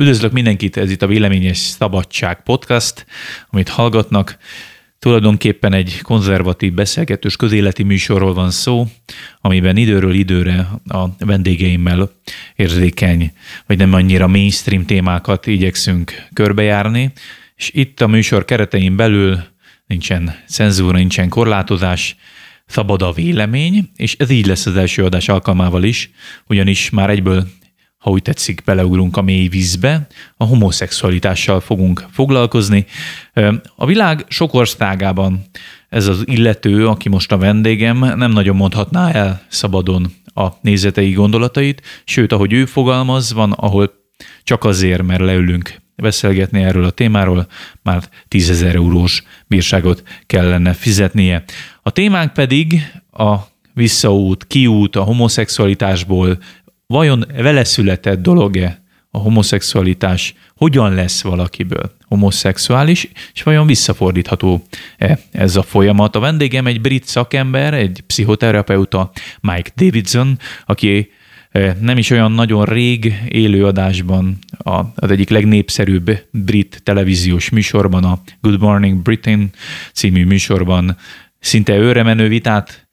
Üdvözlök mindenkit, ez itt a Véleményes Szabadság podcast, amit hallgatnak. Tulajdonképpen egy konzervatív beszélgetős közéleti műsorról van szó, amiben időről időre a vendégeimmel érzékeny, vagy nem annyira mainstream témákat igyekszünk körbejárni, és itt a műsor keretein belül nincsen cenzúra, nincsen korlátozás, szabad a vélemény, és ez így lesz az első adás alkalmával is, ugyanis már egyből ha úgy tetszik, beleugrunk a mély vízbe, a homoszexualitással fogunk foglalkozni. A világ sok országában ez az illető, aki most a vendégem, nem nagyon mondhatná el szabadon a nézetei gondolatait, sőt, ahogy ő fogalmaz, van, ahol csak azért, mert leülünk beszélgetni erről a témáról, már 10 eurós bírságot kellene fizetnie. A témánk pedig a visszaút, kiút a homoszexualitásból, vajon vele született dolog-e a homoszexualitás, hogyan lesz valakiből homoszexuális, és vajon visszafordítható-e ez a folyamat. A vendégem egy brit szakember, egy pszichoterapeuta, Mike Davidson, aki eh, nem is olyan nagyon rég élőadásban, az egyik legnépszerűbb brit televíziós műsorban, a Good Morning Britain című műsorban szinte őremenő vitát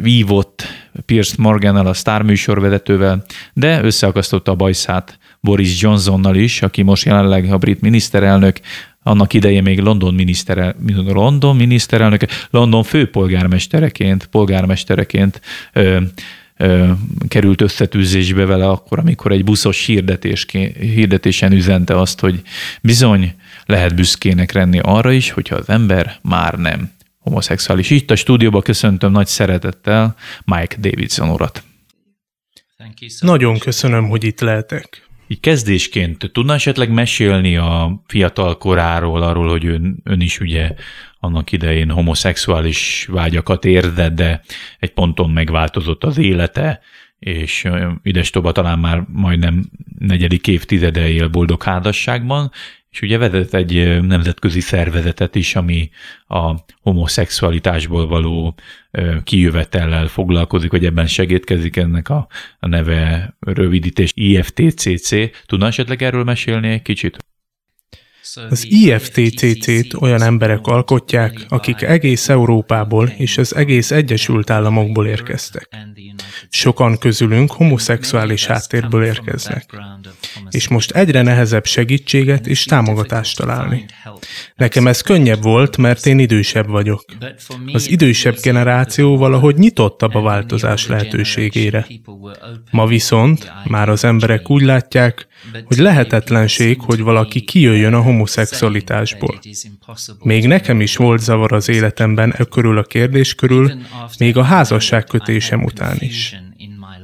vívott Pierce Morgannal, a Star műsorvezetővel, de összeakasztotta a bajszát Boris Johnsonnal is, aki most jelenleg a brit miniszterelnök, annak idején még London, miniszterel, London miniszterelnök, London főpolgármestereként, polgármestereként ö, ö, került összetűzésbe vele akkor, amikor egy buszos hirdetés, hirdetésen üzente azt, hogy bizony lehet büszkének lenni arra is, hogyha az ember már nem homoszexuális. Itt a stúdióban köszöntöm nagy szeretettel Mike Davidson urat. Nagyon köszönöm, hogy itt lehetek. Így kezdésként tudna esetleg mesélni a fiatal koráról, arról, hogy ön, ön is ugye annak idején homoszexuális vágyakat érde, de egy ponton megváltozott az élete, és ides talán már majdnem negyedik évtizede él boldog házasságban, és ugye vezet egy nemzetközi szervezetet is, ami a homoszexualitásból való kijövetellel foglalkozik, hogy ebben segítkezik ennek a, a neve rövidítés IFTCC. Tudna esetleg erről mesélni egy kicsit? Az IFTCC-t olyan emberek alkotják, akik egész Európából és az egész Egyesült Államokból érkeztek. Sokan közülünk homoszexuális háttérből érkeznek, és most egyre nehezebb segítséget és támogatást találni. Nekem ez könnyebb volt, mert én idősebb vagyok. Az idősebb generáció valahogy nyitottabb a változás lehetőségére. Ma viszont már az emberek úgy látják, hogy lehetetlenség, hogy valaki kijöjjön a homoszexualitásból. Még nekem is volt zavar az életemben e körül a kérdés körül, még a házasságkötésem után is.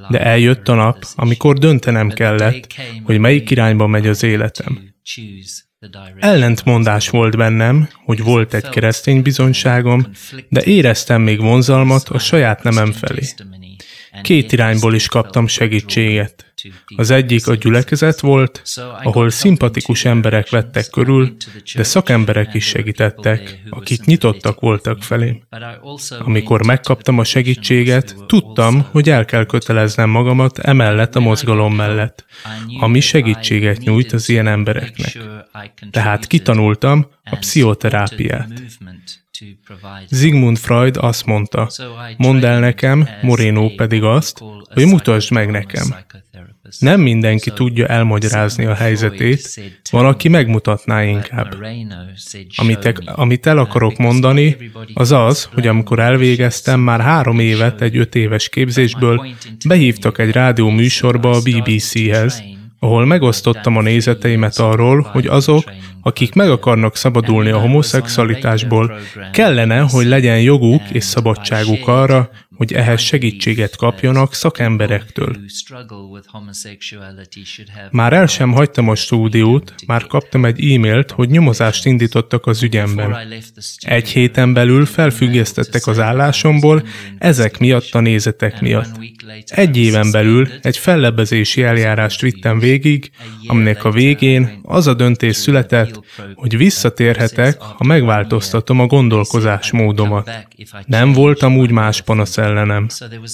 De eljött a nap, amikor döntenem kellett, hogy melyik irányba megy az életem. Ellentmondás volt bennem, hogy volt egy keresztény bizonyságom, de éreztem még vonzalmat a saját nemem felé. Két irányból is kaptam segítséget. Az egyik a gyülekezet volt, ahol szimpatikus emberek vettek körül, de szakemberek is segítettek, akik nyitottak voltak felém. Amikor megkaptam a segítséget, tudtam, hogy el kell köteleznem magamat emellett a mozgalom mellett, ami segítséget nyújt az ilyen embereknek. Tehát kitanultam a pszichoterápiát. Sigmund Freud azt mondta, mondd el nekem, Moreno pedig azt, hogy mutasd meg nekem. Nem mindenki tudja elmagyarázni a helyzetét, van, aki megmutatná inkább. Amit, amit el akarok mondani, az az, hogy amikor elvégeztem már három évet egy öt éves képzésből, behívtak egy rádió műsorba a BBC-hez, ahol megosztottam a nézeteimet arról, hogy azok, akik meg akarnak szabadulni a homoszexualitásból, kellene, hogy legyen joguk és szabadságuk arra, hogy ehhez segítséget kapjanak szakemberektől. Már el sem hagytam a stúdiót, már kaptam egy e-mailt, hogy nyomozást indítottak az ügyemben. Egy héten belül felfüggesztettek az állásomból, ezek miatt a nézetek miatt. Egy éven belül egy fellebbezési eljárást vittem végig, aminek a végén az a döntés született, hogy visszatérhetek, ha megváltoztatom a gondolkozásmódomat. Nem voltam úgy más panasz ellenem.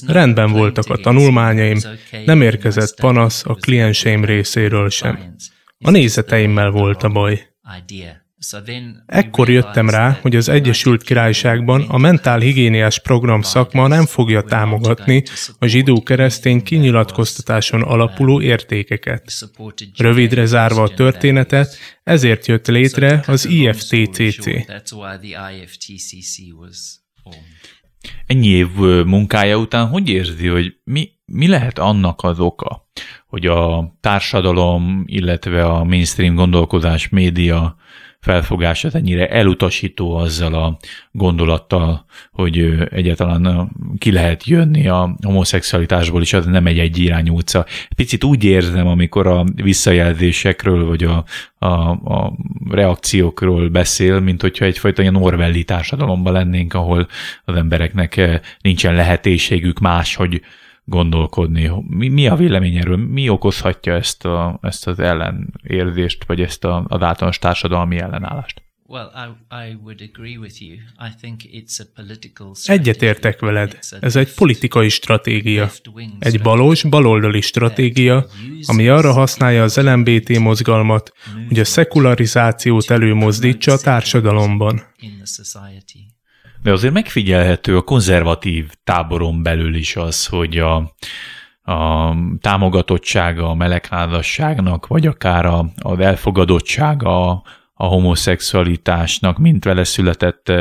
Rendben voltak a tanulmányaim, nem érkezett panasz a klienseim részéről sem. A nézeteimmel volt a baj. Ekkor jöttem rá, hogy az Egyesült Királyságban a mentálhigiéniás program szakma nem fogja támogatni a zsidó-keresztény kinyilatkoztatáson alapuló értékeket. Rövidre zárva a történetet, ezért jött létre az IFTCC. Ennyi év munkája után hogy érzi, hogy mi, mi lehet annak az oka, hogy a társadalom, illetve a mainstream gondolkodás média felfogását ennyire elutasító azzal a gondolattal, hogy egyáltalán ki lehet jönni a homoszexualitásból, és az nem egy egyirányú utca. Picit úgy érzem, amikor a visszajelzésekről, vagy a, a, a reakciókról beszél, mint hogyha egyfajta ilyen orwelli társadalomban lennénk, ahol az embereknek nincsen lehetőségük más, hogy gondolkodni. Mi, mi a vélemény erről? Mi okozhatja ezt, a, ezt az ellenérzést, vagy ezt a, az általános társadalmi ellenállást? Egyetértek veled. Ez egy politikai stratégia. Egy balos, baloldali stratégia, ami arra használja az LMBT mozgalmat, hogy a szekularizációt előmozdítsa a társadalomban. De azért megfigyelhető a konzervatív táboron belül is az, hogy a, a támogatottsága a melegházasságnak, vagy akár a, az elfogadottsága a, a homoszexualitásnak, mint vele született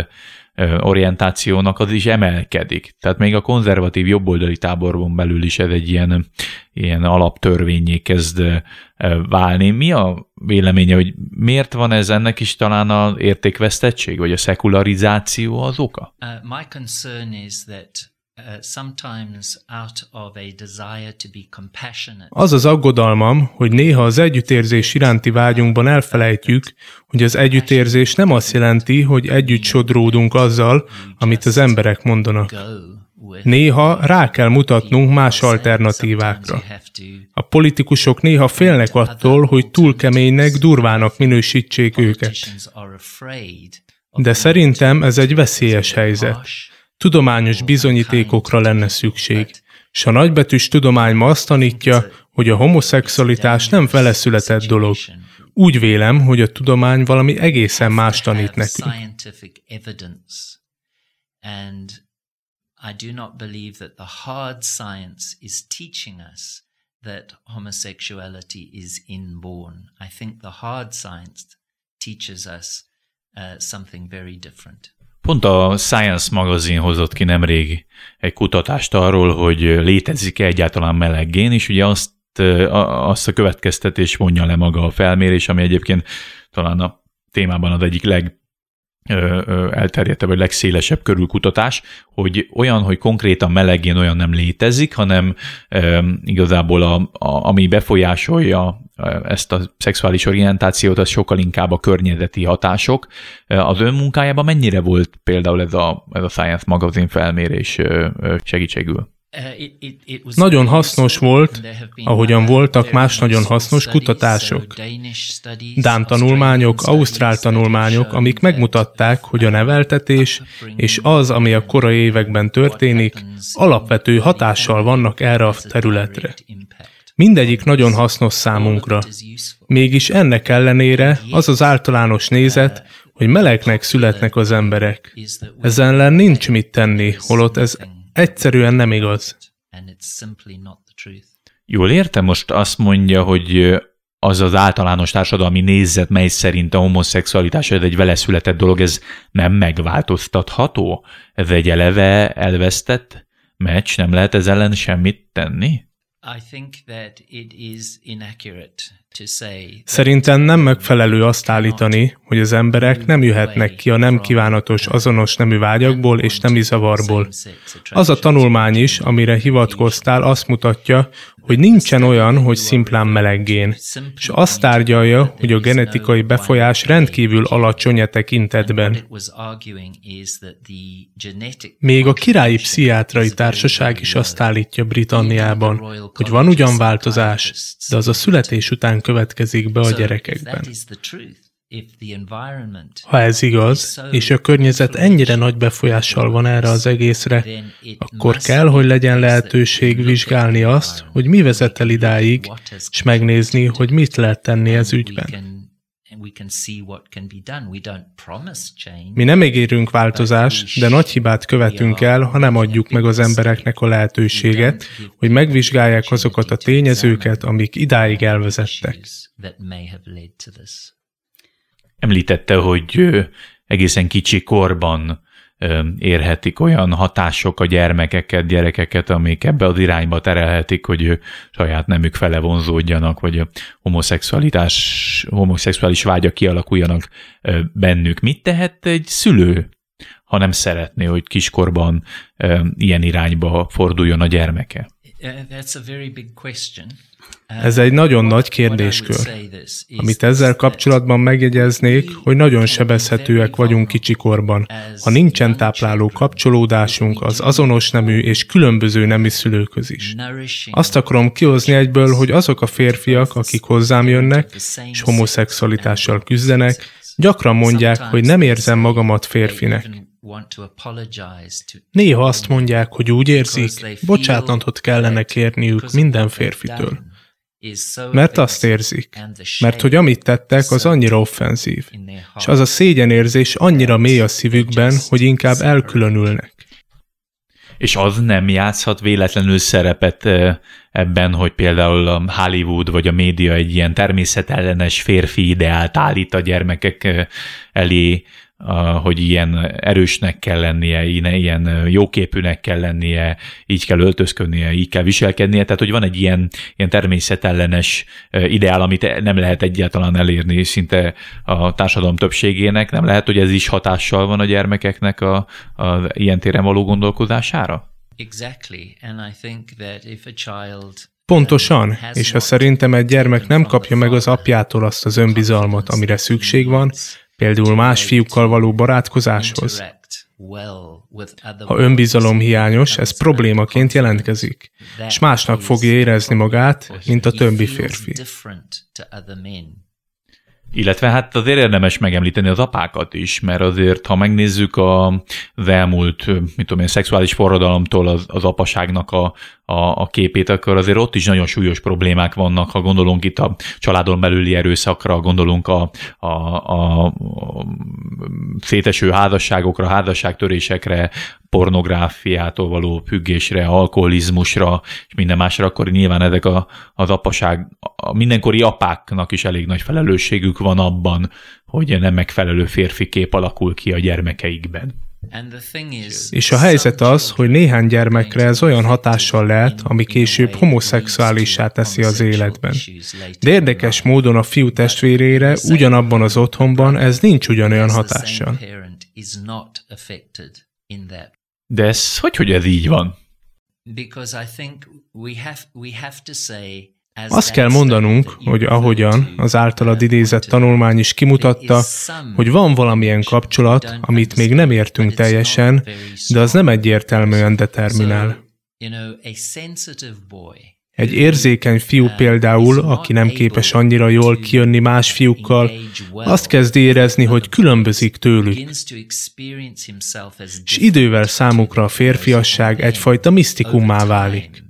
orientációnak, az is emelkedik. Tehát még a konzervatív jobboldali táborban belül is ez egy ilyen, ilyen alaptörvényé kezd válni. Mi a véleménye, hogy miért van ez ennek is talán a értékvesztettség, vagy a szekularizáció az oka? Uh, my concern is that az az aggodalmam, hogy néha az együttérzés iránti vágyunkban elfelejtjük, hogy az együttérzés nem azt jelenti, hogy együtt sodródunk azzal, amit az emberek mondanak. Néha rá kell mutatnunk más alternatívákra. A politikusok néha félnek attól, hogy túl keménynek, durvának minősítsék őket. De szerintem ez egy veszélyes helyzet. Tudományos bizonyítékokra lenne szükség, és a nagybetűs tudomány ma azt tanítja, hogy a homoszexualitás nem feleszületett dolog. Úgy vélem, hogy a tudomány valami egészen más tanít nekünk. I do not believe that the hard science is teaching us that homosexuality is inborn. I think the hard science teaches us uh, something very different. Pont a Science magazin hozott ki nemrég egy kutatást arról, hogy létezik-e egyáltalán meleggén, és ugye azt, azt a következtetés mondja le maga a felmérés, ami egyébként talán a témában az egyik leg elterjedtebb, vagy legszélesebb körül kutatás, hogy olyan, hogy konkrétan melegén olyan nem létezik, hanem igazából a, a, ami befolyásolja ezt a szexuális orientációt, az sokkal inkább a környezeti hatások. Az ön munkájában mennyire volt például ez a, ez a Science magazin felmérés segítségül? Uh, nagyon hasznos volt, ahogyan voltak más nagyon hasznos kutatások. Dán tanulmányok, ausztrál tanulmányok, amik megmutatták, hogy a neveltetés és az, ami a korai években történik, alapvető hatással vannak erre a területre. Mindegyik nagyon hasznos számunkra. Mégis ennek ellenére az az általános nézet, hogy melegnek születnek az emberek. Ezen ellen nincs mit tenni, holott ez Egyszerűen nem igaz. Jól értem, most azt mondja, hogy az az általános társadalmi nézet, mely szerint a homoszexualitás egy vele született dolog, ez nem megváltoztatható? Ez egy eleve elvesztett meccs, nem lehet ez ellen semmit tenni? Szerintem nem megfelelő azt állítani, hogy az emberek nem jöhetnek ki a nem kívánatos azonos nemű vágyakból és nemi zavarból. Az a tanulmány is, amire hivatkoztál, azt mutatja, hogy nincsen olyan, hogy szimplán meleggén, és azt tárgyalja, hogy a genetikai befolyás rendkívül alacsony e tekintetben. Még a királyi pszichiátrai társaság is azt állítja Britanniában, hogy van ugyan változás, de az a születés után következik be a gyerekekben. Ha ez igaz, és a környezet ennyire nagy befolyással van erre az egészre, akkor kell, hogy legyen lehetőség vizsgálni azt, hogy mi vezet el idáig, és megnézni, hogy mit lehet tenni ez ügyben. Mi nem ígérünk változást, de nagy hibát követünk el, ha nem adjuk meg az embereknek a lehetőséget, hogy megvizsgálják azokat a tényezőket, amik idáig elvezettek. Említette, hogy egészen kicsi korban érhetik olyan hatások a gyermekeket, gyerekeket, amik ebbe az irányba terelhetik, hogy saját nemük fele vonzódjanak, vagy a homoszexualitás, homoszexuális vágyak kialakuljanak bennük. Mit tehet egy szülő, ha nem szeretné, hogy kiskorban ilyen irányba forduljon a gyermeke? Big question. Ez egy nagyon nagy kérdéskör. Amit ezzel kapcsolatban megjegyeznék, hogy nagyon sebezhetőek vagyunk kicsikorban, ha nincsen tápláló kapcsolódásunk az azonos nemű és különböző nemű szülőköz is. Azt akarom kihozni egyből, hogy azok a férfiak, akik hozzám jönnek, és homoszexualitással küzdenek, gyakran mondják, hogy nem érzem magamat férfinek. Néha azt mondják, hogy úgy érzik, bocsánatot kellene kérniük minden férfitől. Mert azt érzik, mert hogy amit tettek, az annyira offenzív, és az a szégyenérzés annyira mély a szívükben, hogy inkább elkülönülnek. És az nem játszhat véletlenül szerepet ebben, hogy például a Hollywood vagy a média egy ilyen természetellenes férfi ideált állít a gyermekek elé, hogy ilyen erősnek kell lennie, ilyen jóképűnek kell lennie, így kell öltözködnie, így kell viselkednie, tehát hogy van egy ilyen, ilyen természetellenes ideál, amit nem lehet egyáltalán elérni szinte a társadalom többségének, nem lehet, hogy ez is hatással van a gyermekeknek a, a ilyen téren való gondolkodására? Exactly, and I think that if a child Pontosan, és ha szerintem egy gyermek nem kapja meg az apjától azt az önbizalmat, amire szükség van, például más fiúkkal való barátkozáshoz. Ha önbizalom hiányos, ez problémaként jelentkezik, és másnak fogja érezni magát, mint a többi férfi. Illetve hát azért érdemes megemlíteni az apákat is, mert azért, ha megnézzük a, az elmúlt, mit tudom én, szexuális forradalomtól az, az apaságnak a, a, a képét, akkor azért ott is nagyon súlyos problémák vannak, ha gondolunk itt a családon belüli erőszakra, gondolunk a, a, a, a széteső házasságokra, házasságtörésekre, pornográfiától való függésre, alkoholizmusra, és minden másra, akkor nyilván ezek a, az apaság, a mindenkori apáknak is elég nagy felelősségük van abban, hogy nem megfelelő férfi kép alakul ki a gyermekeikben. És a helyzet az, hogy néhány gyermekre ez olyan hatással lehet, ami később homoszexuálissá teszi az életben. De érdekes módon a fiú testvérére ugyanabban az otthonban ez nincs ugyanolyan hatással. De ez hogy, hogy ez így van? Azt kell mondanunk, hogy ahogyan az általad idézett tanulmány is kimutatta, hogy van valamilyen kapcsolat, amit még nem értünk teljesen, de az nem egyértelműen determinál. Egy érzékeny fiú például, aki nem képes annyira jól kijönni más fiúkkal, azt kezd érezni, hogy különbözik tőlük. És idővel számukra a férfiasság egyfajta misztikummá válik.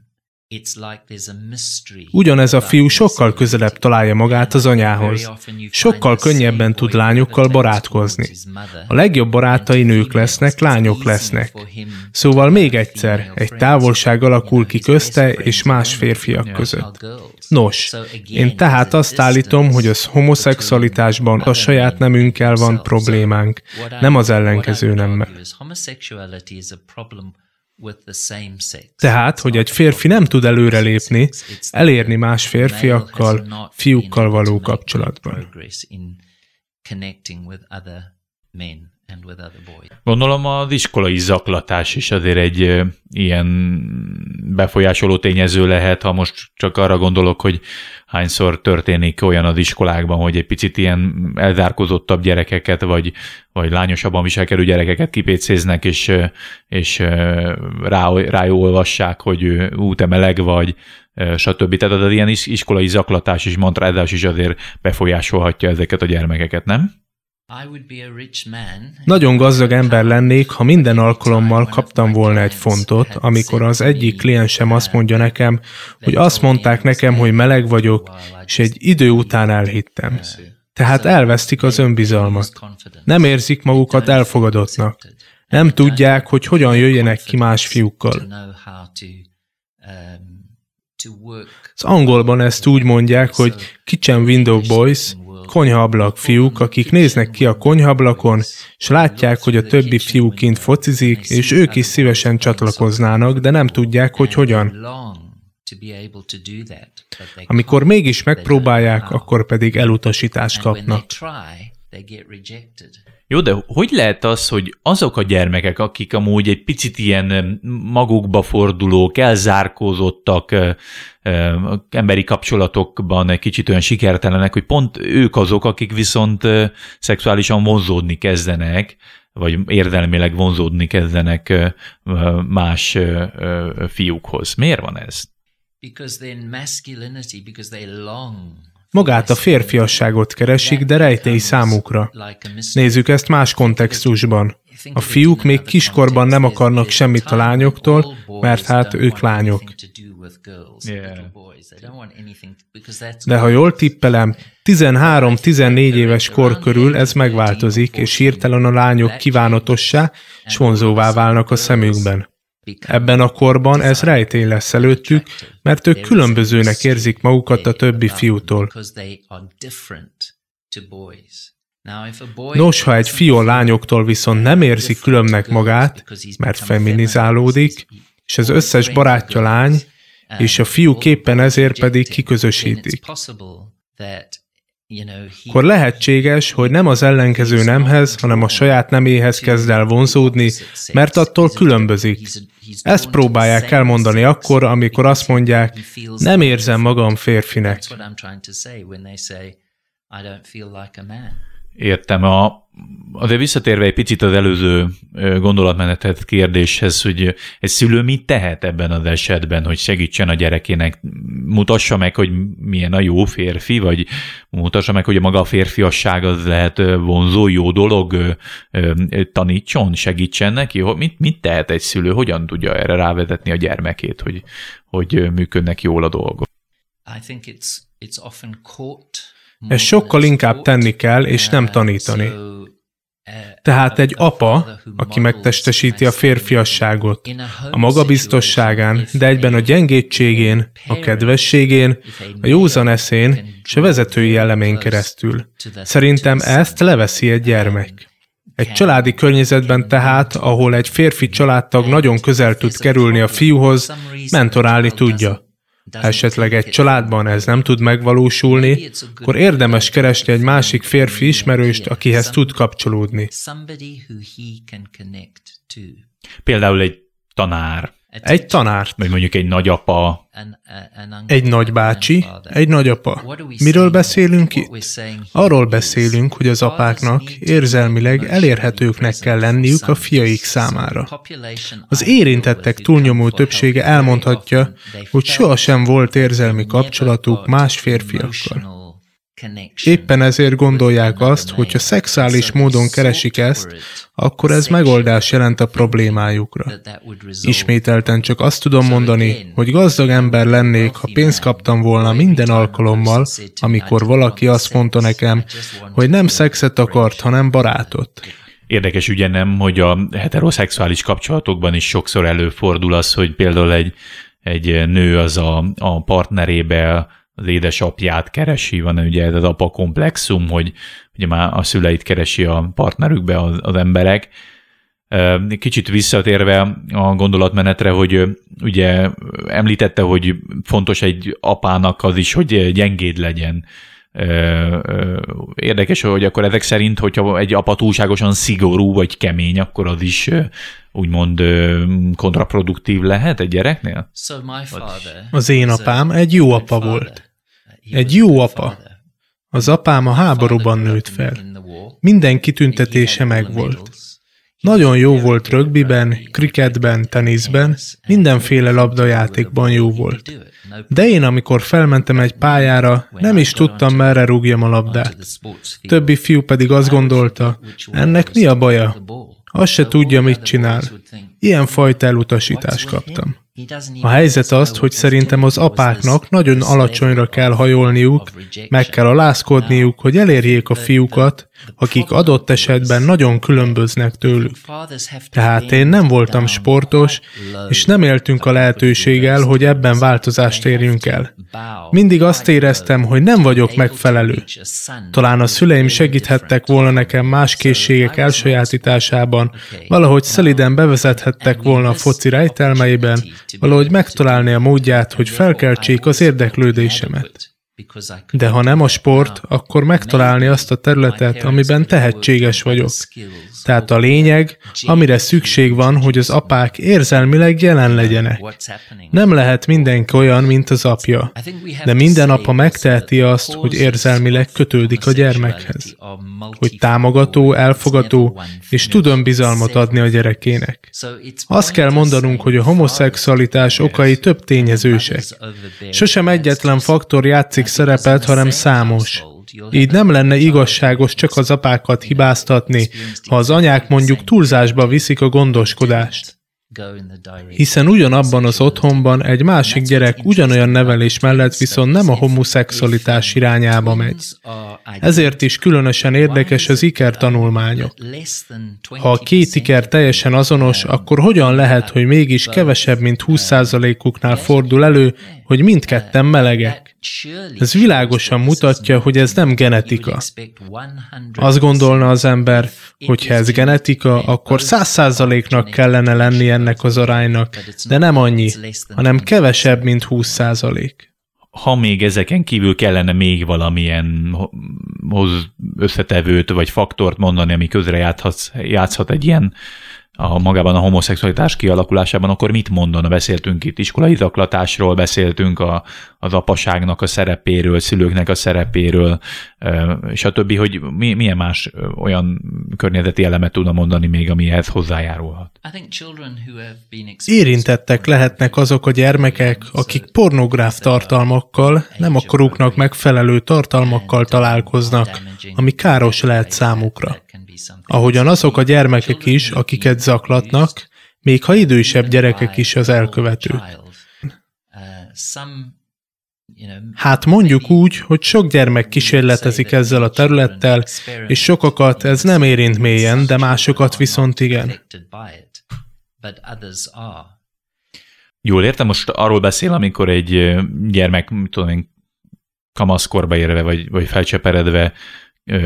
Ugyanez a fiú sokkal közelebb találja magát az anyához. Sokkal könnyebben tud lányokkal barátkozni. A legjobb barátai nők lesznek, lányok lesznek. Szóval még egyszer, egy távolság alakul ki közte és más férfiak között. Nos, én tehát azt állítom, hogy az homoszexualitásban a saját nemünkkel van problémánk, nem az ellenkező nemmel. Tehát, hogy egy férfi nem tud előrelépni, elérni más férfiakkal, fiúkkal való kapcsolatban. Gondolom az iskolai zaklatás is azért egy ilyen befolyásoló tényező lehet, ha most csak arra gondolok, hogy hányszor történik olyan az iskolákban, hogy egy picit ilyen elzárkozottabb gyerekeket, vagy, vagy lányosabban viselkedő gyerekeket kipécéznek, és, és rá, ráolvassák, hogy ú, te meleg vagy, stb. Tehát az ilyen iskolai zaklatás és mantrázás is azért befolyásolhatja ezeket a gyermekeket, nem? Nagyon gazdag ember lennék, ha minden alkalommal kaptam volna egy fontot, amikor az egyik kliensem azt mondja nekem, hogy azt mondták nekem, hogy meleg vagyok, és egy idő után elhittem. Tehát elvesztik az önbizalmat. Nem érzik magukat elfogadottnak. Nem tudják, hogy hogyan jöjjenek ki más fiúkkal. Az angolban ezt úgy mondják, hogy kitchen window boys, konyhaablak fiúk, akik néznek ki a konyhaablakon, és látják, hogy a többi fiú kint focizik, és ők is szívesen csatlakoznának, de nem tudják, hogy hogyan. Amikor mégis megpróbálják, akkor pedig elutasítást kapnak. Jó, de hogy lehet az, hogy azok a gyermekek, akik amúgy egy picit ilyen magukba fordulók, elzárkózottak, emberi kapcsolatokban egy kicsit olyan sikertelenek, hogy pont ők azok, akik viszont szexuálisan vonzódni kezdenek, vagy érdelmileg vonzódni kezdenek más fiúkhoz. Miért van ez? Magát a férfiasságot keresik, de rejtély számukra. Nézzük ezt más kontextusban. A fiúk még kiskorban nem akarnak semmit a lányoktól, mert hát ők lányok. De ha jól tippelem, 13-14 éves kor körül ez megváltozik, és hirtelen a lányok kívánatossá és vonzóvá válnak a szemükben. Ebben a korban ez rejtély lesz előttük, mert ők különbözőnek érzik magukat a többi fiútól. Nos, ha egy fiú a lányoktól viszont nem érzi különbnek magát, mert feminizálódik, és az összes barátja lány, és a fiú képpen ezért pedig kiközösítik. Akkor lehetséges, hogy nem az ellenkező nemhez, hanem a saját neméhez kezd el vonzódni, mert attól különbözik. Ezt próbálják elmondani akkor, amikor azt mondják, nem érzem magam férfinek. Értem. A, azért visszatérve egy picit az előző gondolatmenetet kérdéshez, hogy egy szülő mit tehet ebben az esetben, hogy segítsen a gyerekének, mutassa meg, hogy milyen a jó férfi, vagy mutassa meg, hogy a maga a férfiasság az lehet vonzó, jó dolog, tanítson, segítsen neki. Mit, mit tehet egy szülő, hogyan tudja erre rávezetni a gyermekét, hogy, hogy működnek jól a dolgok? I think it's, it's often caught ezt sokkal inkább tenni kell, és nem tanítani. Tehát egy apa, aki megtestesíti a férfiasságot, a magabiztosságán, de egyben a gyengétségén, a kedvességén, a józan eszén és a vezetői jellemén keresztül. Szerintem ezt leveszi egy gyermek. Egy családi környezetben tehát, ahol egy férfi családtag nagyon közel tud kerülni a fiúhoz, mentorálni tudja. Ha esetleg egy családban ez nem tud megvalósulni, akkor érdemes keresni egy másik férfi ismerőst, akihez tud kapcsolódni. Például egy tanár, egy tanárt. Vagy mondjuk egy nagyapa. Egy nagybácsi, egy nagyapa. Miről beszélünk itt? Arról beszélünk, hogy az apáknak érzelmileg elérhetőknek kell lenniük a fiaik számára. Az érintettek túlnyomó többsége elmondhatja, hogy sohasem volt érzelmi kapcsolatuk más férfiakkal. Éppen ezért gondolják azt, hogy ha szexuális módon keresik ezt, akkor ez megoldás jelent a problémájukra. Ismételten csak azt tudom mondani, hogy gazdag ember lennék, ha pénzt kaptam volna minden alkalommal, amikor valaki azt mondta nekem, hogy nem szexet akart, hanem barátot. Érdekes ugye nem, hogy a heteroszexuális kapcsolatokban is sokszor előfordul az, hogy például egy, egy nő az a, a partnerébe az édesapját keresi, van ugye ez az apa komplexum, hogy ugye már a szüleit keresi a partnerükbe az, az emberek. Kicsit visszatérve a gondolatmenetre, hogy ugye említette, hogy fontos egy apának az is, hogy gyengéd legyen. Érdekes, hogy akkor ezek szerint, hogyha egy apa túlságosan szigorú vagy kemény, akkor az is úgymond kontraproduktív lehet egy gyereknél? Az én apám egy jó apa volt. Egy jó apa. Az apám a háborúban nőtt fel. Minden kitüntetése megvolt. Nagyon jó volt rögbiben, kriketben, teniszben, mindenféle labdajátékban jó volt. De én, amikor felmentem egy pályára, nem is tudtam, merre rúgjam a labdát. Többi fiú pedig azt gondolta, ennek mi a baja? Azt se tudja, mit csinál. Ilyen fajta elutasítást kaptam. A helyzet az, hogy szerintem az apáknak nagyon alacsonyra kell hajolniuk, meg kell alázkodniuk, hogy elérjék a fiúkat, akik adott esetben nagyon különböznek tőlük. Tehát én nem voltam sportos, és nem éltünk a lehetőséggel, hogy ebben változást érjünk el. Mindig azt éreztem, hogy nem vagyok megfelelő. Talán a szüleim segíthettek volna nekem más készségek elsajátításában, valahogy szeliden bevezethettek volna a foci rejtelmeiben, valahogy megtalálni a módját, hogy felkeltsék az érdeklődésemet. De ha nem a sport, akkor megtalálni azt a területet, amiben tehetséges vagyok. Tehát a lényeg, amire szükség van, hogy az apák érzelmileg jelen legyenek. Nem lehet mindenki olyan, mint az apja, de minden apa megteheti azt, hogy érzelmileg kötődik a gyermekhez. Hogy támogató, elfogató, és tud bizalmat adni a gyerekének. Azt kell mondanunk, hogy a homoszexualitás okai több tényezősek. Sosem egyetlen faktor játszik szerepet, hanem számos. Így nem lenne igazságos csak az apákat hibáztatni, ha az anyák mondjuk túlzásba viszik a gondoskodást. Hiszen ugyanabban az otthonban egy másik gyerek ugyanolyan nevelés mellett viszont nem a homoszexualitás irányába megy. Ezért is különösen érdekes az iker tanulmányok. Ha a két iker teljesen azonos, akkor hogyan lehet, hogy mégis kevesebb, mint 20%-uknál fordul elő, hogy mindketten melegek? Ez világosan mutatja, hogy ez nem genetika. Azt gondolna az ember, hogy ha ez genetika, akkor száz százaléknak kellene lenni ennek az aránynak, de nem annyi, hanem kevesebb, mint 20 százalék. Ha még ezeken kívül kellene még valamilyen hoz összetevőt vagy faktort mondani, ami közre játszhat, játszhat egy ilyen a magában a homoszexualitás kialakulásában, akkor mit mondana? Beszéltünk itt iskolai zaklatásról, beszéltünk a, az apaságnak a szerepéről, szülőknek a szerepéről, és a többi, hogy mi, milyen más olyan környezeti elemet tudna mondani még, ami ehhez hozzájárulhat. Érintettek lehetnek azok a gyermekek, akik pornográf tartalmakkal, nem a koruknak megfelelő tartalmakkal találkoznak, ami káros lehet számukra. Ahogyan azok a gyermekek is, akiket zaklatnak, még ha idősebb gyerekek is az elkövetők. Hát mondjuk úgy, hogy sok gyermek kísérletezik ezzel a területtel, és sokakat ez nem érint mélyen, de másokat viszont igen. Jól értem, most arról beszél, amikor egy gyermek, tudom én, kamaszkorba érve, vagy, vagy felcseperedve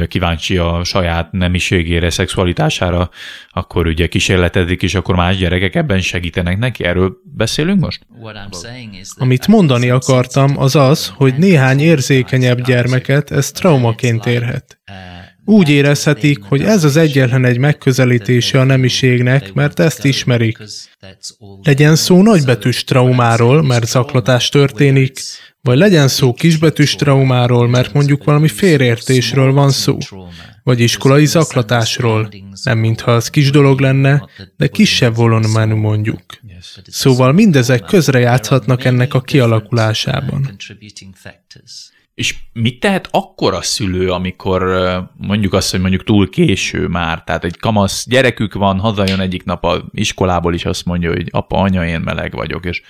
kíváncsi a saját nemiségére, szexualitására, akkor ugye kísérletezik, és akkor más gyerekek ebben segítenek neki. Erről beszélünk most? Amit mondani akartam, az az, hogy néhány érzékenyebb gyermeket ez traumaként érhet. Úgy érezhetik, hogy ez az egyetlen egy megközelítése a nemiségnek, mert ezt ismerik. Legyen szó nagybetűs traumáról, mert zaklatás történik, vagy legyen szó kisbetűs traumáról, mert mondjuk valami félreértésről van szó, vagy iskolai zaklatásról, nem mintha az kis dolog lenne, de kisebb volumenű mondjuk. Szóval mindezek közrejátszhatnak ennek a kialakulásában. És mit tehet akkor a szülő, amikor mondjuk azt, hogy mondjuk túl késő már, tehát egy kamasz gyerekük van, hazajön egyik nap a iskolából is azt mondja, hogy apa, anya, én meleg vagyok, és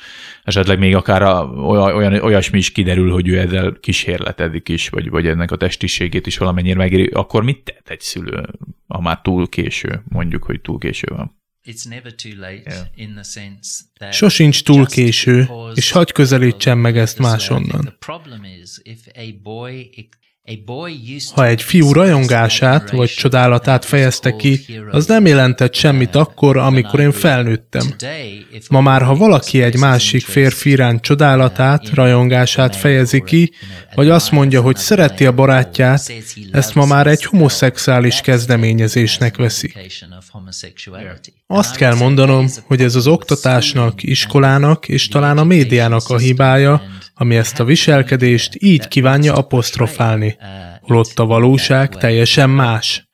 esetleg még akár olyan, olyasmi is kiderül, hogy ő ezzel kísérletedik is, vagy, vagy ennek a testiségét is valamennyire megéri, akkor mit tehet egy szülő, ha már túl késő, mondjuk, hogy túl késő van? Sosincs túl késő, és hagy közelítsen meg ezt másonnan. Ha egy fiú rajongását vagy csodálatát fejezte ki, az nem jelentett semmit akkor, amikor én felnőttem. Ma már, ha valaki egy másik férfi iránt csodálatát, rajongását fejezi ki, vagy azt mondja, hogy szereti a barátját, ezt ma már egy homoszexuális kezdeményezésnek veszi. Azt kell mondanom, hogy ez az oktatásnak, iskolának és talán a médiának a hibája, ami ezt a viselkedést így kívánja apostrofálni. holott a valóság teljesen más.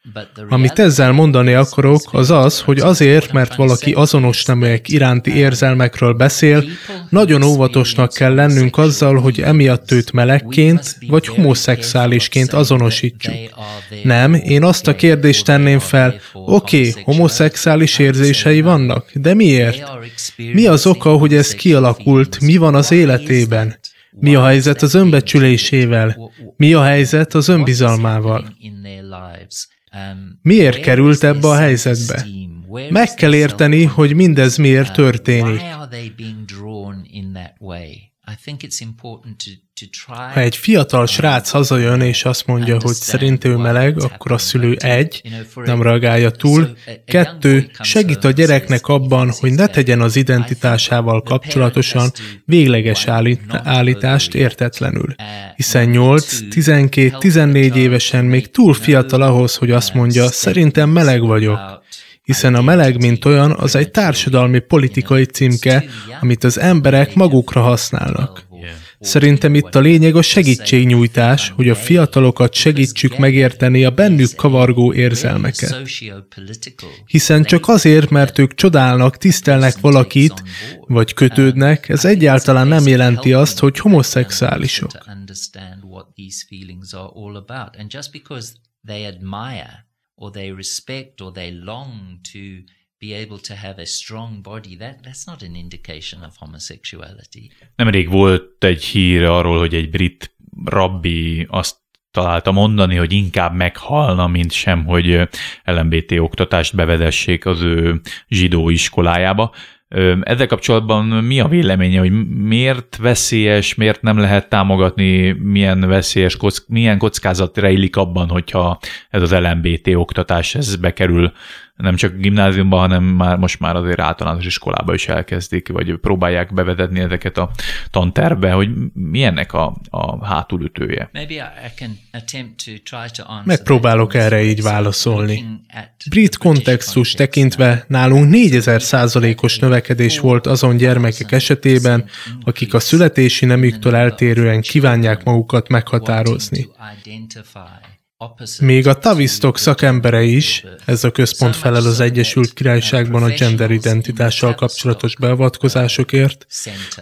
Amit ezzel mondani akarok, az az, hogy azért, mert valaki azonos neműek iránti érzelmekről beszél, nagyon óvatosnak kell lennünk azzal, hogy emiatt őt melegként vagy homoszexuálisként azonosítsuk. Nem, én azt a kérdést tenném fel, oké, okay, homoszexuális érzései vannak, de miért? Mi az oka, hogy ez kialakult, mi van az életében? Mi a helyzet az önbecsülésével? Mi a helyzet az önbizalmával? Miért került ebbe a helyzetbe? Meg kell érteni, hogy mindez miért történik. Ha egy fiatal srác hazajön és azt mondja, hogy szerint ő meleg, akkor a szülő egy, nem reagálja túl, kettő, segít a gyereknek abban, hogy ne tegyen az identitásával kapcsolatosan végleges állítást értetlenül, hiszen 8, 12, 14 évesen még túl fiatal ahhoz, hogy azt mondja, szerintem meleg vagyok hiszen a meleg, mint olyan, az egy társadalmi politikai címke, amit az emberek magukra használnak. Szerintem itt a lényeg a segítségnyújtás, hogy a fiatalokat segítsük megérteni a bennük kavargó érzelmeket. Hiszen csak azért, mert ők csodálnak, tisztelnek valakit, vagy kötődnek, ez egyáltalán nem jelenti azt, hogy homoszexuálisok. Or they respect or they long to be able to have a strong body, that, that's not an indication of homosexuality. Nemrég volt egy hír arról, hogy egy brit rabbi azt találta mondani, hogy inkább meghalna, mint sem, hogy LMBT oktatást bevedessék az ő zsidó iskolájába. Ezzel kapcsolatban mi a véleménye, hogy miért veszélyes, miért nem lehet támogatni, milyen veszélyes, milyen kockázat rejlik abban, hogyha ez az LMBT oktatás ez bekerül nem csak gimnáziumban, hanem már most már azért általános iskolába is elkezdik, vagy próbálják bevezetni ezeket a tanterbe, hogy milyennek a, a hátulütője. Megpróbálok erre így válaszolni. Brit kontextus tekintve nálunk 4000 százalékos növekedés volt azon gyermekek esetében, akik a születési nemüktől eltérően kívánják magukat meghatározni. Még a Tavistock szakembere is, ez a központ felel az Egyesült Királyságban a gender identitással kapcsolatos beavatkozásokért,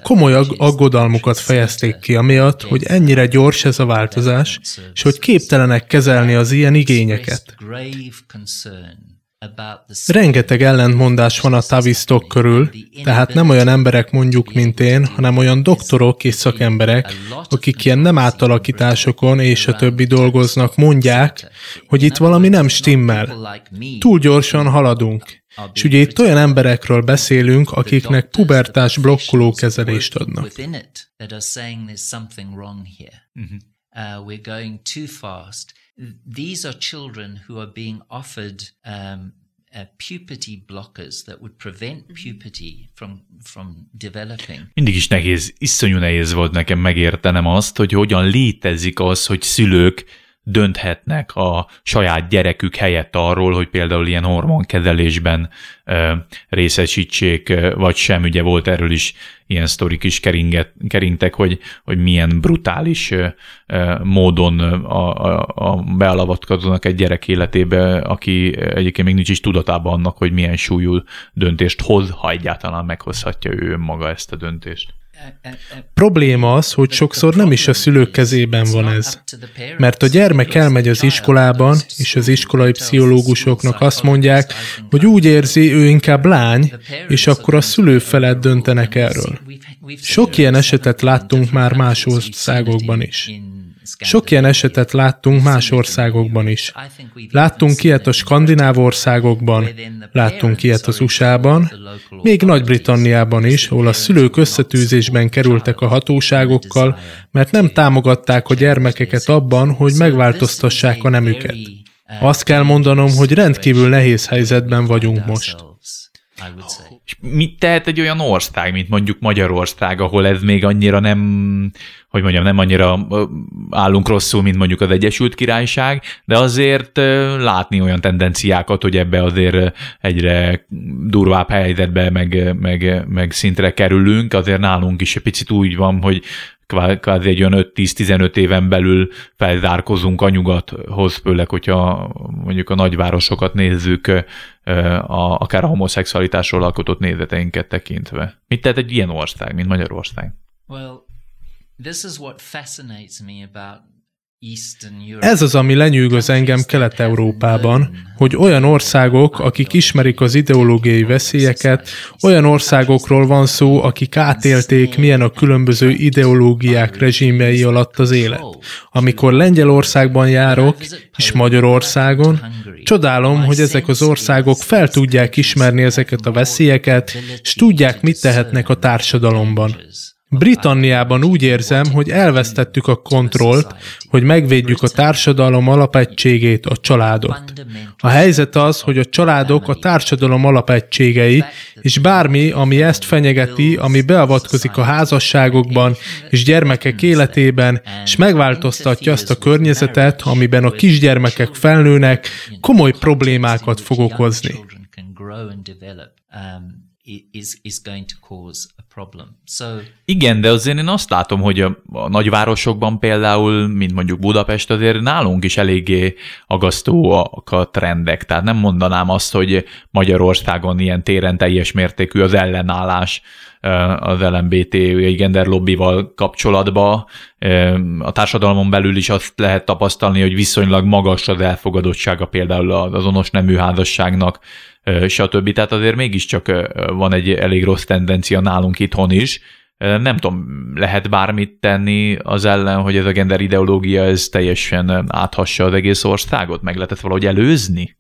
komoly aggodalmukat fejezték ki amiatt, hogy ennyire gyors ez a változás, és hogy képtelenek kezelni az ilyen igényeket. Rengeteg ellentmondás van a Tavistock körül, tehát nem olyan emberek mondjuk, mint én, hanem olyan doktorok és szakemberek, akik ilyen nem átalakításokon és a többi dolgoznak, mondják, hogy itt valami nem stimmel. Túl gyorsan haladunk. És ugye itt olyan emberekről beszélünk, akiknek pubertás blokkoló kezelést adnak. Uh, we're going too fast these are children who are being offered um, uh, puberty blockers that would prevent mm-hmm. puberty from, from developing. Mindig is nehéz, iszonyú nehéz volt nekem megértenem azt, hogy hogyan létezik az, hogy szülők dönthetnek a saját gyerekük helyett arról, hogy például ilyen hormonkezelésben ö, részesítsék, vagy sem. Ugye volt erről is ilyen sztorik is keringet, keringtek, hogy, hogy milyen brutális ö, módon a, a, a bealavatkoznak egy gyerek életébe, aki egyébként még nincs is tudatában annak, hogy milyen súlyú döntést hoz, ha egyáltalán meghozhatja ő önmaga ezt a döntést. Probléma az, hogy sokszor nem is a szülők kezében van ez. Mert a gyermek elmegy az iskolában, és az iskolai pszichológusoknak azt mondják, hogy úgy érzi, ő inkább lány, és akkor a szülő felett döntenek erről. Sok ilyen esetet láttunk már más országokban is. Sok ilyen esetet láttunk más országokban is. Láttunk ilyet a skandináv országokban, láttunk ilyet az USA-ban, még Nagy-Britanniában is, ahol a szülők összetűzésben kerültek a hatóságokkal, mert nem támogatták a gyermekeket abban, hogy megváltoztassák a nemüket. Azt kell mondanom, hogy rendkívül nehéz helyzetben vagyunk most. És mit tehet egy olyan ország, mint mondjuk Magyarország, ahol ez még annyira nem, hogy mondjam, nem annyira állunk rosszul, mint mondjuk az Egyesült Királyság, de azért látni olyan tendenciákat, hogy ebbe azért egyre durvább helyzetbe, meg, meg, meg szintre kerülünk, azért nálunk is egy picit úgy van, hogy kvázi egy olyan 5-10-15 éven belül felzárkozunk a nyugathoz, főleg, hogyha mondjuk a nagyvárosokat nézzük, a, akár a homoszexualitásról alkotott nézeteinket tekintve. Mit tehet egy ilyen ország, mint Magyarország? Well, this is what fascinates me about ez az, ami lenyűgöz engem Kelet-Európában, hogy olyan országok, akik ismerik az ideológiai veszélyeket, olyan országokról van szó, akik átélték, milyen a különböző ideológiák rezsimjei alatt az élet. Amikor Lengyelországban járok, és Magyarországon, csodálom, hogy ezek az országok fel tudják ismerni ezeket a veszélyeket, és tudják, mit tehetnek a társadalomban. Britanniában úgy érzem, hogy elvesztettük a kontrollt, hogy megvédjük a társadalom alapegységét, a családot. A helyzet az, hogy a családok a társadalom alapegységei, és bármi, ami ezt fenyegeti, ami beavatkozik a házasságokban és gyermekek életében, és megváltoztatja azt a környezetet, amiben a kisgyermekek felnőnek, komoly problémákat fog okozni is, is going to cause problem. So, Igen, de azért én azt látom, hogy a, a nagyvárosokban például, mint mondjuk Budapest, azért nálunk is eléggé agasztóak a trendek. Tehát nem mondanám azt, hogy Magyarországon ilyen téren teljes mértékű az ellenállás az LMBT gender lobbival kapcsolatba. A társadalmon belül is azt lehet tapasztalni, hogy viszonylag magas az elfogadottsága például az azonos nemű házasságnak, stb. Tehát azért mégiscsak van egy elég rossz tendencia nálunk itthon is. Nem tudom, lehet bármit tenni az ellen, hogy ez a gender ideológia ez teljesen áthassa az egész országot? Meg lehetett valahogy előzni?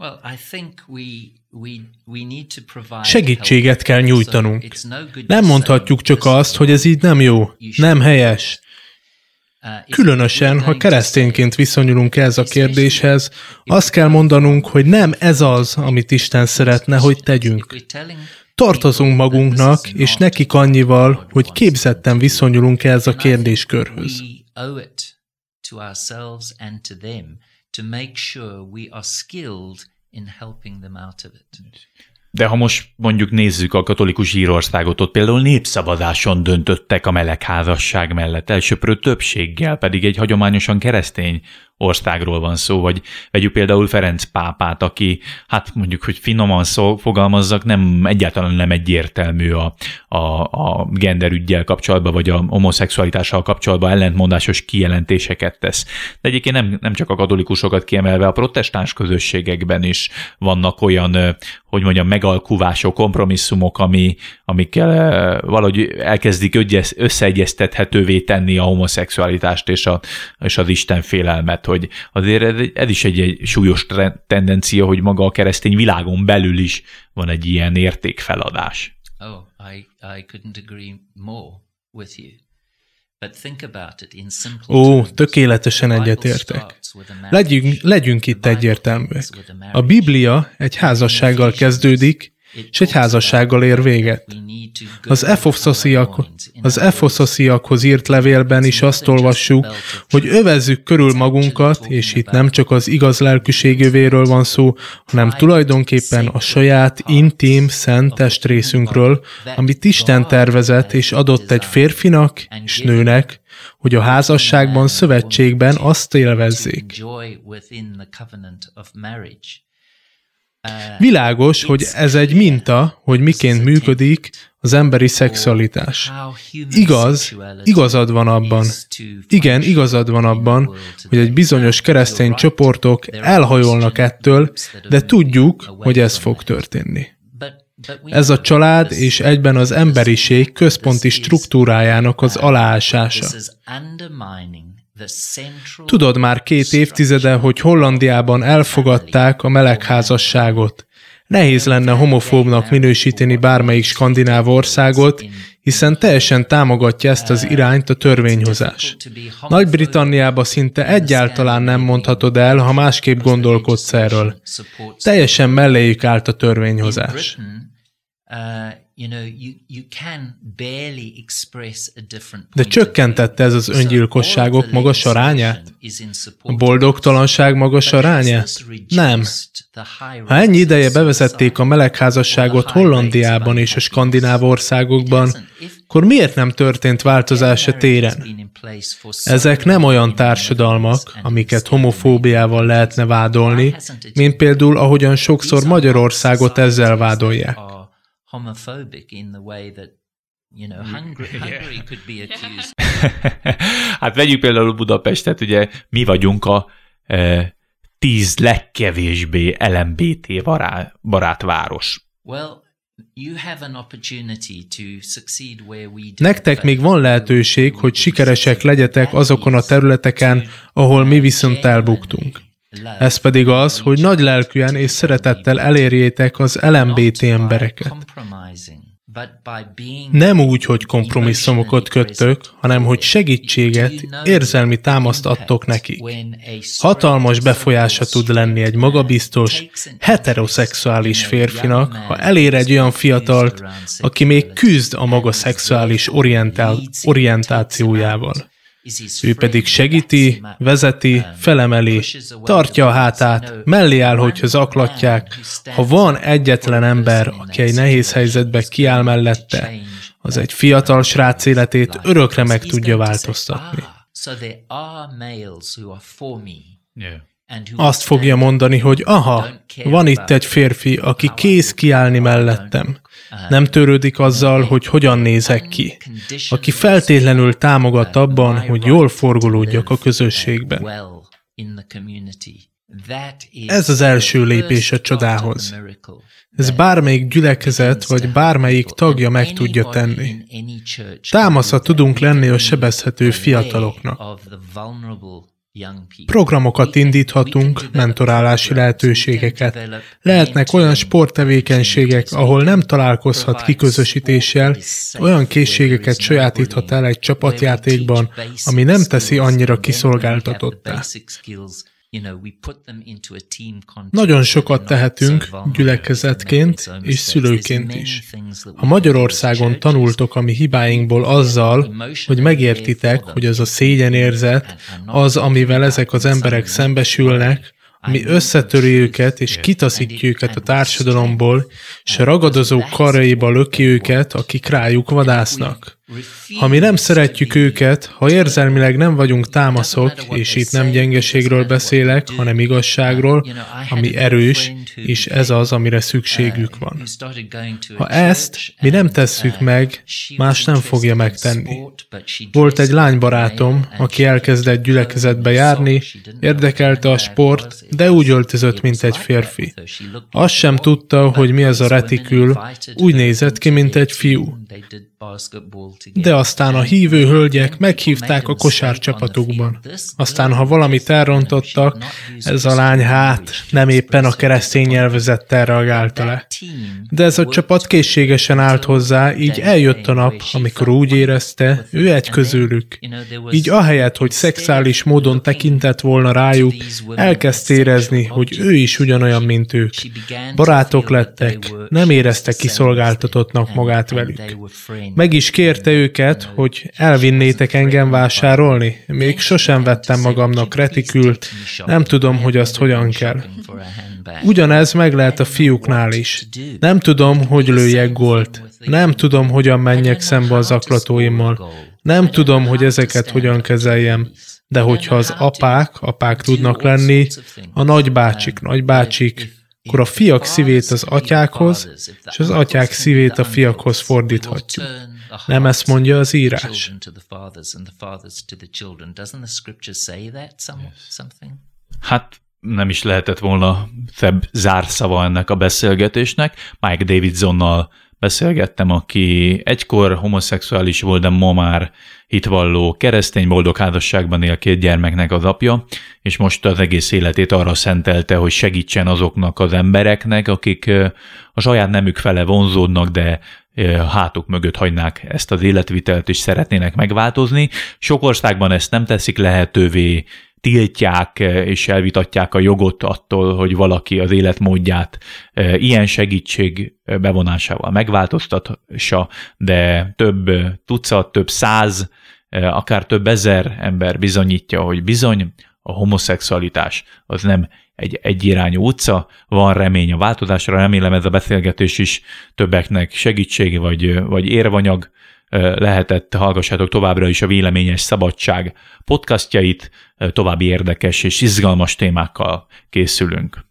Segítséget kell nyújtanunk. Nem mondhatjuk csak azt, hogy ez így nem jó, nem helyes. Különösen, ha keresztényként viszonyulunk ez a kérdéshez, azt kell mondanunk, hogy nem ez az, amit Isten szeretne, hogy tegyünk. Tartozunk magunknak, és nekik annyival, hogy képzetten viszonyulunk ez a kérdéskörhöz. to make sure we are skilled in helping them out of it. De ha most mondjuk nézzük a katolikus Írországot, ott például népszavazáson döntöttek a melegházasság mellett, elsőprő többséggel, pedig egy hagyományosan keresztény országról van szó, vagy vegyük például Ferenc pápát, aki, hát mondjuk, hogy finoman szó, fogalmazzak, nem egyáltalán nem egyértelmű a, a, a genderügyel kapcsolatban, vagy a homoszexualitással kapcsolatban ellentmondásos kijelentéseket tesz. De egyébként nem, nem csak a katolikusokat kiemelve, a protestáns közösségekben is vannak olyan, hogy mondjam, megalkuvások, kompromisszumok, ami, amikkel valahogy elkezdik összeegyeztethetővé tenni a homoszexualitást és, a, és az Isten félelmet hogy azért ez, ez is egy, egy súlyos tendencia, hogy maga a keresztény világon belül is van egy ilyen értékfeladás. Oh, I, I couldn't agree more with you. Ó, tökéletesen egyetértek. Legyünk, legyünk itt egyértelműek. A Biblia egy házassággal kezdődik, és egy házassággal ér véget. Az Efoszosziak, Efoszosziakhoz írt levélben is azt olvassuk, hogy övezzük körül magunkat, és itt nem csak az igaz lelkűségövéről van szó, hanem tulajdonképpen a saját intim, szent testrészünkről, amit Isten tervezett és adott egy férfinak és nőnek, hogy a házasságban, szövetségben azt élvezzék. Világos, hogy ez egy minta, hogy miként működik az emberi szexualitás. Igaz, igazad van abban, igen, igazad van abban, hogy egy bizonyos keresztény csoportok elhajolnak ettől, de tudjuk, hogy ez fog történni. Ez a család és egyben az emberiség központi struktúrájának az aláásása. Tudod már két évtizede, hogy Hollandiában elfogadták a melegházasságot. Nehéz lenne homofóbnak minősíteni bármelyik skandináv országot, hiszen teljesen támogatja ezt az irányt a törvényhozás. Nagy-Britanniába szinte egyáltalán nem mondhatod el, ha másképp gondolkodsz erről. Teljesen melléjük állt a törvényhozás. De csökkentette ez az öngyilkosságok magas arányát? A boldogtalanság magas arányát? Nem. Ha ennyi ideje bevezették a melegházasságot Hollandiában és a skandináv országokban, akkor miért nem történt változás a téren? Ezek nem olyan társadalmak, amiket homofóbiával lehetne vádolni, mint például ahogyan sokszor Magyarországot ezzel vádolják. Hát vegyük például Budapestet, ugye mi vagyunk a e, tíz legkevésbé LMBT barát város. Nektek még van lehetőség, hogy sikeresek legyetek azokon a területeken, ahol mi viszont elbuktunk. Ez pedig az, hogy nagy lelkűen és szeretettel elérjétek az LMBT embereket. Nem úgy, hogy kompromisszumokat köttök, hanem hogy segítséget, érzelmi támaszt adtok nekik. Hatalmas befolyása tud lenni egy magabiztos, heteroszexuális férfinak, ha elér egy olyan fiatalt, aki még küzd a maga szexuális orientál, orientációjával. Ő pedig segíti, vezeti, felemeli, tartja a hátát, mellé áll, hogyha zaklatják. Ha van egyetlen ember, aki egy nehéz helyzetbe kiáll mellette, az egy fiatal srác életét örökre meg tudja változtatni. Azt fogja mondani, hogy aha, van itt egy férfi, aki kész kiállni mellettem. Nem törődik azzal, hogy hogyan nézek ki. Aki feltétlenül támogat abban, hogy jól forgolódjak a közösségben. Ez az első lépés a csodához. Ez bármelyik gyülekezet vagy bármelyik tagja meg tudja tenni. Támasza tudunk lenni a sebezhető fiataloknak. Programokat indíthatunk, mentorálási lehetőségeket. Lehetnek olyan sporttevékenységek, ahol nem találkozhat kiközösítéssel, olyan készségeket sajátíthat el egy csapatjátékban, ami nem teszi annyira kiszolgáltatottá. Nagyon sokat tehetünk gyülekezetként és szülőként is. Ha Magyarországon tanultok a mi hibáinkból azzal, hogy megértitek, hogy az a szégyenérzet, az, amivel ezek az emberek szembesülnek, mi összetöri őket és kitaszítja őket a társadalomból, és a ragadozó karaiba löki őket, akik rájuk vadásznak. Ha mi nem szeretjük őket, ha érzelmileg nem vagyunk támaszok, és itt nem gyengeségről beszélek, hanem igazságról, ami erős, és ez az, amire szükségük van. Ha ezt mi nem tesszük meg, más nem fogja megtenni. Volt egy lánybarátom, aki elkezdett gyülekezetbe járni, érdekelte a sport, de úgy öltözött, mint egy férfi. Azt sem tudta, hogy mi az a retikül, úgy nézett ki, mint egy fiú. De aztán a hívő hölgyek meghívták a kosárcsapatukban. Aztán, ha valamit elrontottak, ez a lány hát nem éppen a keresztény nyelvezettel reagálta le. De ez a csapat készségesen állt hozzá, így eljött a nap, amikor úgy érezte, ő egy közülük. Így ahelyett, hogy szexuális módon tekintett volna rájuk, elkezd érezni, hogy ő is ugyanolyan, mint ők. Barátok lettek, nem érezte kiszolgáltatottnak magát velük. Meg is kérte őket, hogy elvinnétek engem vásárolni. Még sosem vettem magamnak retikült, nem tudom, hogy azt hogyan kell. Ugyanez meg lehet a fiúknál is. Nem tudom, hogy lőjek gólt. Nem tudom, hogyan menjek szembe az aklatóimmal. Nem tudom, hogy ezeket hogyan kezeljem. De hogyha az apák, apák tudnak lenni, a nagybácsik, nagybácsik, akkor a fiak szívét az atyákhoz, és az atyák szívét a fiakhoz fordíthatjuk. Nem ezt mondja az írás? Hát nem is lehetett volna szebb zárszava ennek a beszélgetésnek. Mike Davidsonnal beszélgettem, aki egykor homoszexuális volt, de ma már hitvalló, keresztény boldog házasságban él két gyermeknek az apja, és most az egész életét arra szentelte, hogy segítsen azoknak az embereknek, akik a saját nemük fele vonzódnak, de hátuk mögött hagynák ezt az életvitelt, és szeretnének megváltozni. Sok országban ezt nem teszik lehetővé, tiltják és elvitatják a jogot attól, hogy valaki az életmódját ilyen segítség bevonásával megváltoztatsa, de több tucat, több száz, akár több ezer ember bizonyítja, hogy bizony a homoszexualitás az nem egy egyirányú utca, van remény a változásra, remélem ez a beszélgetés is többeknek segítség vagy, vagy érvanyag lehetett, hallgassátok továbbra is a Véleményes Szabadság podcastjait, további érdekes és izgalmas témákkal készülünk.